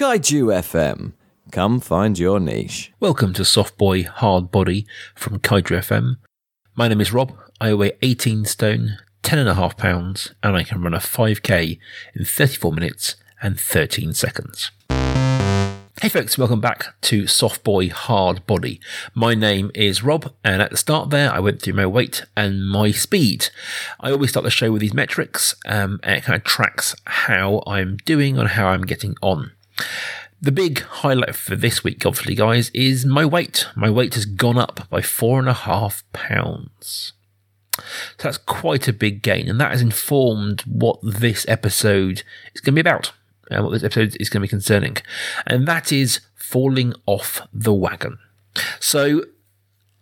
Kaiju FM. Come find your niche. Welcome to Soft Boy Hard Body from Kaiju FM. My name is Rob. I weigh 18 stone, 10 and a half pounds, and I can run a 5k in 34 minutes and 13 seconds. Hey folks, welcome back to Soft Boy Hard Body. My name is Rob, and at the start there, I went through my weight and my speed. I always start the show with these metrics, um, and it kind of tracks how I'm doing and how I'm getting on. The big highlight for this week, obviously, guys, is my weight. My weight has gone up by four and a half pounds. So that's quite a big gain, and that has informed what this episode is going to be about and what this episode is going to be concerning, and that is falling off the wagon. So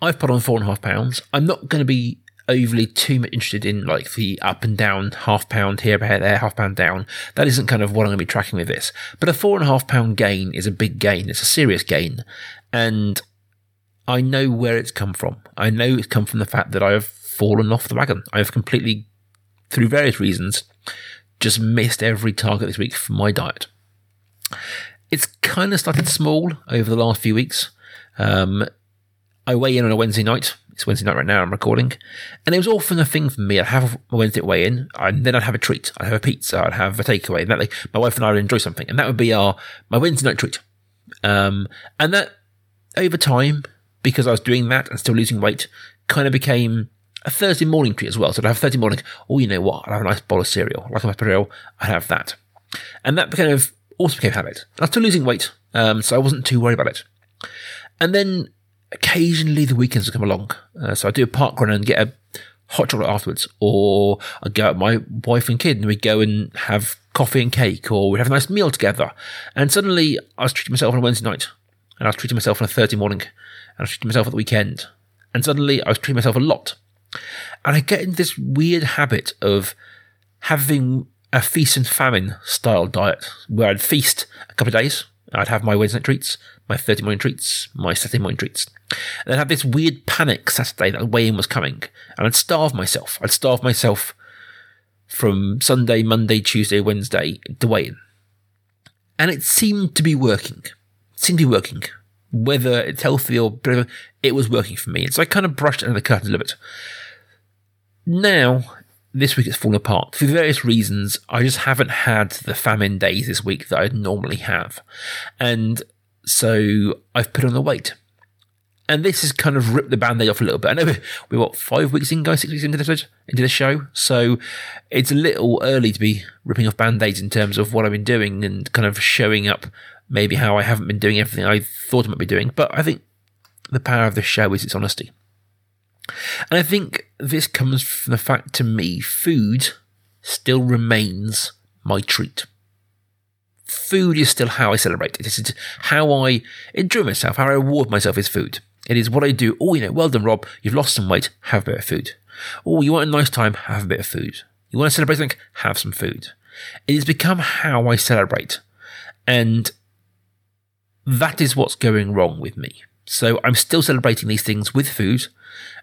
I've put on four and a half pounds. I'm not going to be overly too much interested in like the up and down half pound here, there, half pound down. That isn't kind of what I'm going to be tracking with this. But a four and a half pound gain is a big gain. It's a serious gain. And I know where it's come from. I know it's come from the fact that I have fallen off the wagon. I have completely, through various reasons, just missed every target this week for my diet. It's kind of started small over the last few weeks. Um, I weigh in on a Wednesday night. It's Wednesday night right now. I'm recording, and it was often a thing for me. I'd have a Wednesday weigh in, and then I'd have a treat. I'd have a pizza. I'd have a takeaway. And that, like, my wife and I would enjoy something, and that would be our my Wednesday night treat. Um, and that over time, because I was doing that and still losing weight, kind of became a Thursday morning treat as well. So I'd have Thursday morning, oh, you know what? I'd have a nice bowl of cereal. Like a cereal, I'd have that. And that kind of also became habit. I was still losing weight, um, so I wasn't too worried about it. And then occasionally the weekends would come along. Uh, so I do a park run and get a hot chocolate afterwards, or I go out with my wife and kid and we go and have coffee and cake, or we have a nice meal together. And suddenly I was treating myself on a Wednesday night, and I was treating myself on a Thursday morning, and I was treating myself at the weekend. And suddenly I was treating myself a lot. And I get in this weird habit of having a feast and famine style diet where I'd feast a couple of days. I'd have my Wednesday treats, my Thursday morning treats, my Saturday morning treats. And I'd have this weird panic Saturday that the weigh-in was coming. And I'd starve myself. I'd starve myself from Sunday, Monday, Tuesday, Wednesday to weigh-in. And it seemed to be working. It seemed to be working. Whether it's healthy or whatever, it was working for me. And so I kind of brushed under the curtain a little bit. Now, this week it's fallen apart. For various reasons, I just haven't had the famine days this week that I'd normally have. And so I've put on the weight. And this has kind of ripped the band-aid off a little bit. I know we're, what, five weeks in, guys, six weeks into the, into the show. So it's a little early to be ripping off band-aids in terms of what I've been doing and kind of showing up maybe how I haven't been doing everything I thought I might be doing. But I think the power of the show is its honesty. And I think this comes from the fact to me, food still remains my treat. Food is still how I celebrate. It is how I enjoy myself, how I reward myself is food. It is what I do. Oh, you know, well done, Rob. You've lost some weight. Have a bit of food. Oh, you want a nice time? Have a bit of food. You want to celebrate something? Have some food. It has become how I celebrate. And that is what's going wrong with me. So I'm still celebrating these things with food.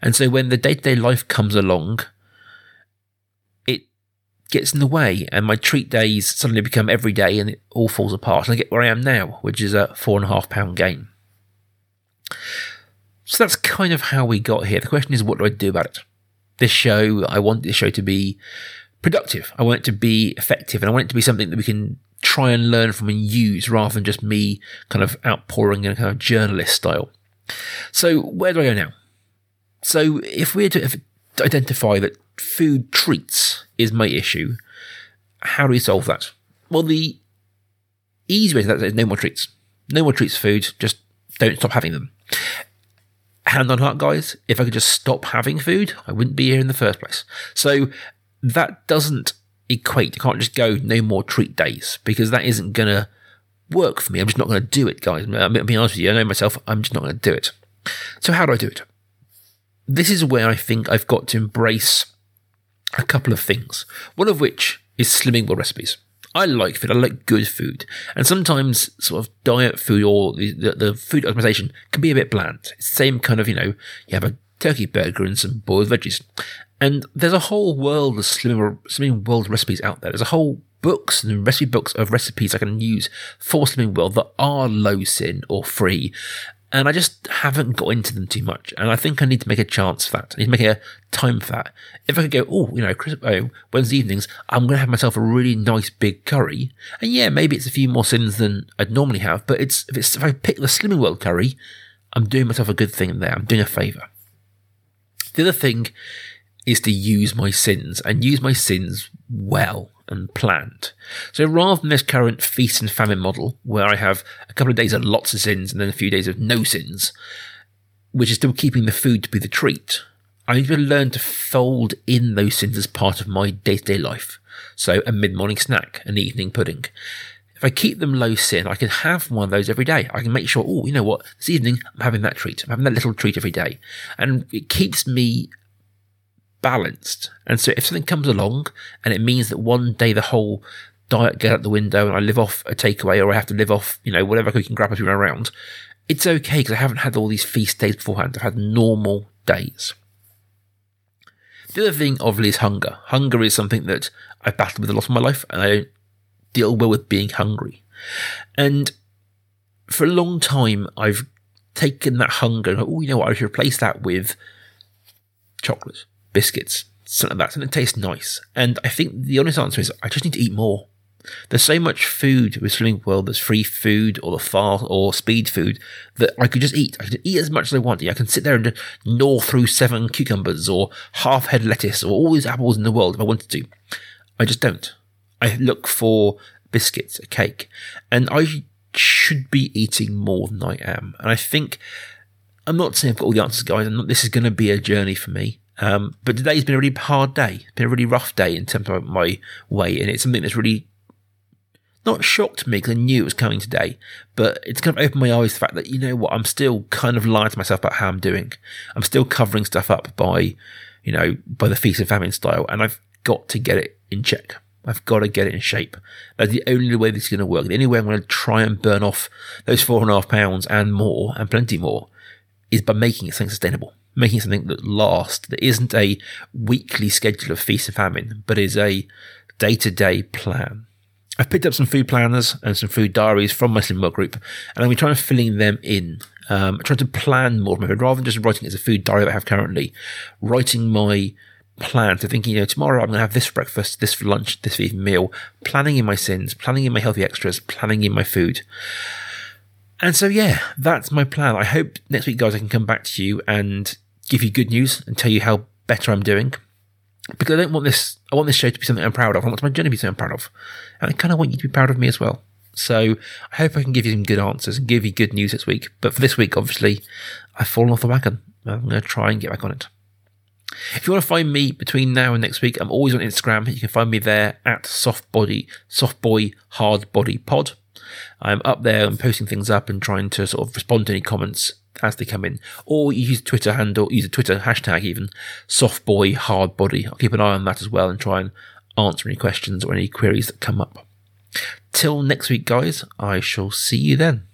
And so when the day to day life comes along, it gets in the way and my treat days suddenly become every day and it all falls apart. And I get where I am now, which is a four and a half pound gain. So that's kind of how we got here. The question is, what do I do about it? This show, I want this show to be productive. I want it to be effective and I want it to be something that we can try and learn from and use rather than just me kind of outpouring in a kind of journalist style. So where do I go now? So if we're to identify that food treats is my issue, how do we solve that? Well, the easy way to that is no more treats. No more treats food. Just don't stop having them. Hand on heart, guys, if I could just stop having food, I wouldn't be here in the first place. So that doesn't equate. I can't just go no more treat days because that isn't going to work for me. I'm just not going to do it, guys. I'm being honest with you. I know myself. I'm just not going to do it. So how do I do it? This is where I think I've got to embrace a couple of things. One of which is slimming world recipes. I like food. I like good food. And sometimes sort of diet food or the, the, the food optimization can be a bit bland. It's the same kind of, you know, you have a turkey burger and some boiled veggies. And there's a whole world of slimming, slimming world recipes out there. There's a whole books and recipe books of recipes I can use for Slimming World that are low sin or free. And I just haven't got into them too much. And I think I need to make a chance for that. I need to make a time for that. If I could go, oh, you know, oh, Wednesday evenings, I'm going to have myself a really nice big curry. And yeah, maybe it's a few more sins than I'd normally have, but it's, if it's, if I pick the Slimming World curry, I'm doing myself a good thing there. I'm doing a favour. The other thing is to use my sins and use my sins well and planned. So rather than this current feast and famine model, where I have a couple of days of lots of sins and then a few days of no sins, which is still keeping the food to be the treat, I need to learn to fold in those sins as part of my day to day life. So a mid morning snack, an evening pudding. If I keep them low sin, I can have one of those every day. I can make sure, oh, you know what, this evening I'm having that treat. I'm having that little treat every day. And it keeps me balanced. And so if something comes along and it means that one day the whole diet get out the window and I live off a takeaway or I have to live off, you know, whatever grab as we run around, it's okay because I haven't had all these feast days beforehand. I've had normal days. The other thing, obviously, is hunger. Hunger is something that I've battled with a lot of my life and I don't deal well with being hungry. And for a long time, I've taken that hunger and, oh, you know what, I should replace that with chocolate biscuits, something like that, something that tastes nice. And I think the honest answer is I just need to eat more. There's so much food with Slimming World that's free food or the fast or speed food that I could just eat. I could eat as much as I want. I can sit there and gnaw through seven cucumbers or half head lettuce or all these apples in the world if I wanted to. I just don't. I look for biscuits, a cake, and I should be eating more than I am. And I think I'm not saying I've got all the answers, guys. Not, this is going to be a journey for me. Um, but today's been a really hard day. It's been a really rough day in terms of my weight, and it's something that's really not shocked me because I knew it was coming today, but it's kind of opened my eyes to the fact that, you know what, I'm still kind of lying to myself about how I'm doing. I'm still covering stuff up by, you know, by the feast and famine style, and I've got to get it in check. I've got to get it in shape. That's the only way this is going to work. The only way I'm going to try and burn off those four and a half pounds and more, and plenty more, is by making it something sustainable making something that lasts, that isn't a weekly schedule of feast and famine, but is a day to day plan. I've picked up some food planners and some food diaries from my Slimming World group, and I'm trying to filling them in. Um, trying to plan more of my food rather than just writing it as a food diary that I have currently, writing my plan. So thinking, you know, tomorrow I'm going to have this breakfast, this lunch, this evening meal, planning in my sins, planning in my healthy extras, planning in my food. And so, yeah, that's my plan. I hope next week, guys, I can come back to you and give you good news and tell you how better I'm doing. Because I don't want this, I want this show to be something I'm proud of. I want my journey to be something I'm proud of. And I kind of want you to be proud of me as well. So I hope I can give you some good answers and give you good news this week. But for this week, obviously, I've fallen off the wagon. I'm going to try and get back on it. If you want to find me between now and next week, I'm always on Instagram. You can find me there at softbody, softboy hard body pod. I'm up there and posting things up and trying to sort of respond to any comments as they come in. Or use Twitter handle, use a Twitter hashtag even, softboy hard body. I'll keep an eye on that as well and try and answer any questions or any queries that come up. Till next week, guys, I shall see you then.